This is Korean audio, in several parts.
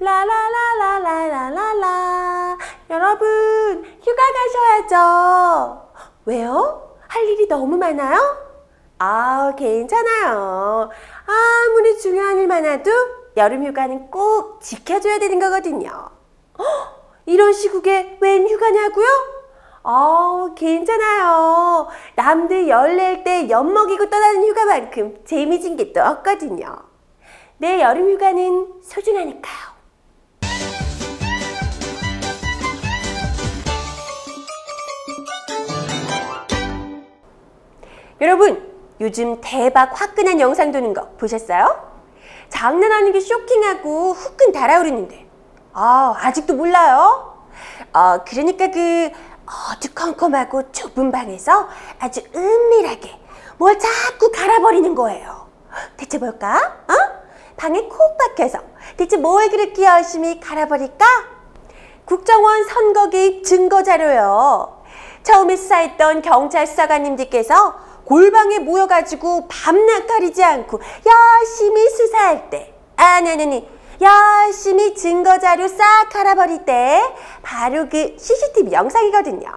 라라라라라라라 여러분 휴가 가셔야죠. 왜요? 할 일이 너무 많아요? 아 괜찮아요. 아무리 중요한 일 많아도 여름 휴가는 꼭 지켜줘야 되는 거거든요. 헉, 이런 시국에 웬 휴가냐고요? 어, 괜찮아요. 남들 열낼 때 엿먹이고 떠나는 휴가만큼 재미진 게 또 없거든요. 내 여름 휴가는 소중하니까요. 여러분, 요즘 대박 화끈한 영상 도는 거 보셨어요? 장난 아니게 쇼킹하고 후끈 달아오르는데, 아, 아직도 몰라요? 어, 그러니까 그 어두컴컴하고 좁은 방에서 아주 은밀하게 뭘 자꾸 갈아버리는 거예요. 대체 뭘까? 어? 방에 콕 박혀서 대체 뭘 그렇게 열심히 갈아버릴까? 국정원 선거 개입 증거 자료요. 처음에 수사했던 경찰 수사관님들께서 골방에 모여가지고 밤낮 가리지 않고 열심히 수사할 때, 아니, 아니, 아니, 열심히 증거 자료 싹 갈아버릴 때, 바로 그 CCTV 영상이거든요.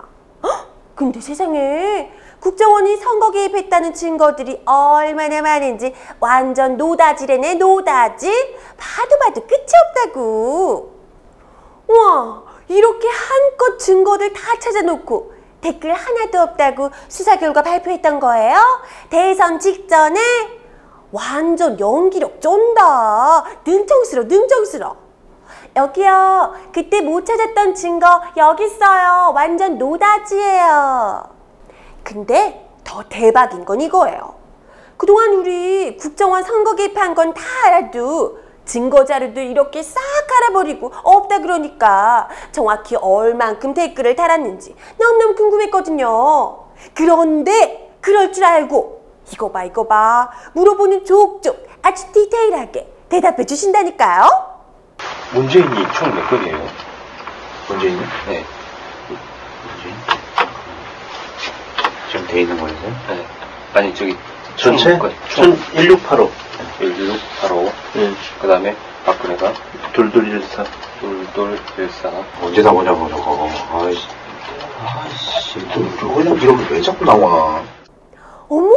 헉, 근데 세상에, 국정원이 선거 개입했다는 증거들이 얼마나 많은지 완전 노다지래네, 노다지? 봐도 봐도 끝이 없다고. 우와, 이렇게 한껏 증거들 다 찾아놓고 댓글 하나도 없다고 수사 결과 발표했던 거예요? 대선 직전에? 완전 연기력 쫀다. 능청스러, 능청스러. 여기요. 그때 못 찾았던 증거 여기 있어요. 완전 노다지예요. 근데 더 대박인 건 이거예요. 그동안 우리 국정원 선거 개입한 건 다 알아도 증거 자료들 이렇게 싹 갈아버리고 없다 그러니까 정확히 얼만큼 댓글을 달았는지 너무너무 궁금했거든요. 그런데 그럴 줄 알고 이거 봐 이거 봐 물어보는 족족 아주 디테일하게 대답해 주신다니까요. 문재인이 총 몇 건이에요? 문재인이? 네. 문재인? 지금 돼 있는 거에서? 네. 아니 저기 전체? 총몇 건? 총 1685. 16, 85. 예. 그 다음에 박근혜가 둘둘일사. 둘둘 일사. 언제 나오냐고, 저거. 아이씨. 아이씨, 이런 게왜 자꾸 나와? 어머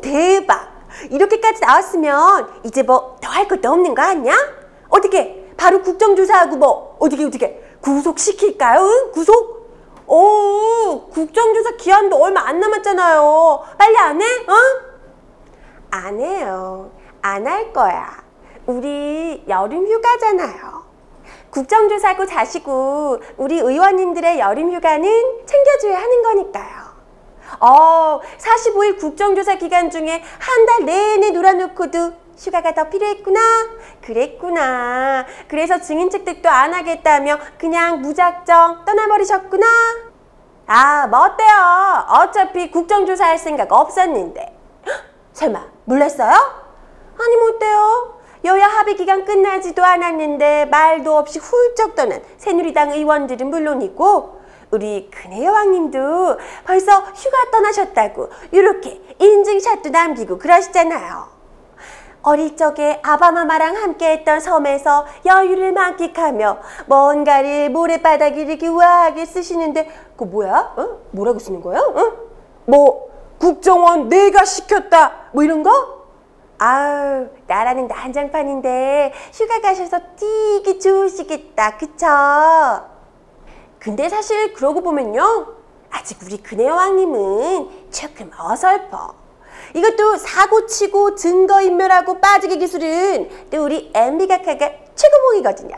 대박 이렇게까지 나왔으면 이제 뭐 더 할 것도 없는 거 아니야? 어떻게 바로 국정조사하고 뭐 어떻게 어떻게 구속시킬까요? 응? 구속? 오 국정조사 기한도 얼마 안 남았잖아요 빨리 안 해? 어? 안 해요 안 할 거야 우리 여름 휴가잖아요 국정조사고 자시고 우리 의원님들의 여름 휴가는 챙겨줘야 하는 거니까요 어, 45일 국정조사 기간 중에 한 달 내내 놀아놓고도 휴가가 더 필요했구나. 그랬구나. 그래서 증인 채택도 안 하겠다며 그냥 무작정 떠나버리셨구나. 아, 뭐 어때요? 어차피 국정조사 할 생각 없었는데. 헉, 설마, 몰랐어요? 아니, 뭐 어때요? 여야 합의 기간 끝나지도 않았는데 말도 없이 훌쩍 떠난 새누리당 의원들은 물론이고 우리 근혜 여왕님도 벌써 휴가 떠나셨다고 이렇게 인증샷도 남기고 그러시잖아요. 어릴 적에 아바마마랑 함께했던 섬에서 여유를 만끽하며 뭔가를 모래바닥에 이렇게 우아하게 쓰시는데 그 뭐야? 어? 뭐라고 쓰는 거예요? 어? 뭐 국정원 내가 시켰다 뭐 이런 거? 아우 나라는 난장판인데 휴가 가셔서 뛰기 좋으시겠다 그쵸? 근데 사실 그러고 보면요. 아직 우리 근혜왕님은 조금 어설퍼. 이것도 사고치고 증거인멸하고 빠지기 기술은 또 우리 MB 각하가 최고봉이거든요.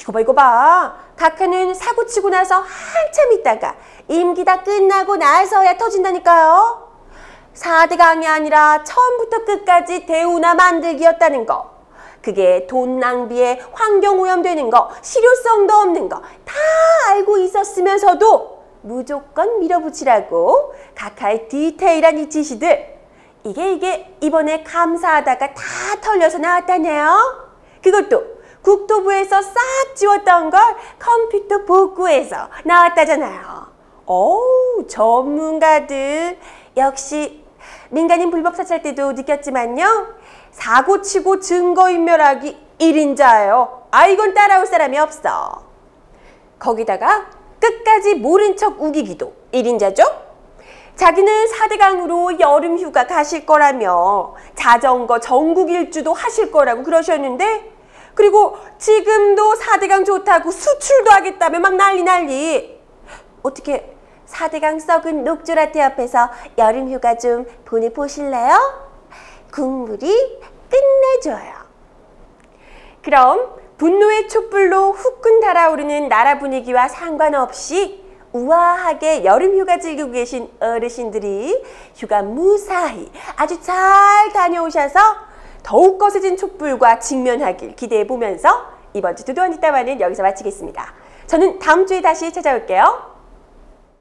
이거 봐 이거 봐. 각하는 사고치고 나서 한참 있다가 임기 다 끝나고 나서야 터진다니까요. 4대강이 아니라 처음부터 끝까지 대우나 만들기였다는 거. 그게 돈 낭비에 환경 오염되는 거, 실효성도 없는 거 다 알고 있었으면서도 무조건 밀어붙이라고 각하의 디테일한 이 지시들 이게 이게 이번에 감사하다가 다 털려서 나왔다네요. 그것도 국토부에서 싹 지웠던 걸 컴퓨터 복구해서 나왔다잖아요. 어우 전문가들 역시 민간인 불법 사찰 때도 느꼈지만요. 사고 치고 증거 인멸하기 1인자예요. 아, 이건 따라올 사람이 없어. 거기다가 끝까지 모른 척 우기기도 1인자죠? 자기는 4대강으로 여름 휴가 가실 거라며 자전거 전국 일주도 하실 거라고 그러셨는데 그리고 지금도 4대강 좋다고 수출도 하겠다며 막 난리 난리. 어떻게 4대강 썩은 녹조라떼 옆에서 여름 휴가 좀 보내보실래요? 국물이 끝내줘요. 그럼 분노의 촛불로 후끈 달아오르는 나라 분위기와 상관없이 우아하게 여름 휴가 즐기고 계신 어르신들이 휴가 무사히 아주 잘 다녀오셔서 더욱 거세진 촛불과 직면하길 기대해 보면서 이번 주 두두한 뒷담화는 여기서 마치겠습니다. 저는 다음 주에 다시 찾아올게요.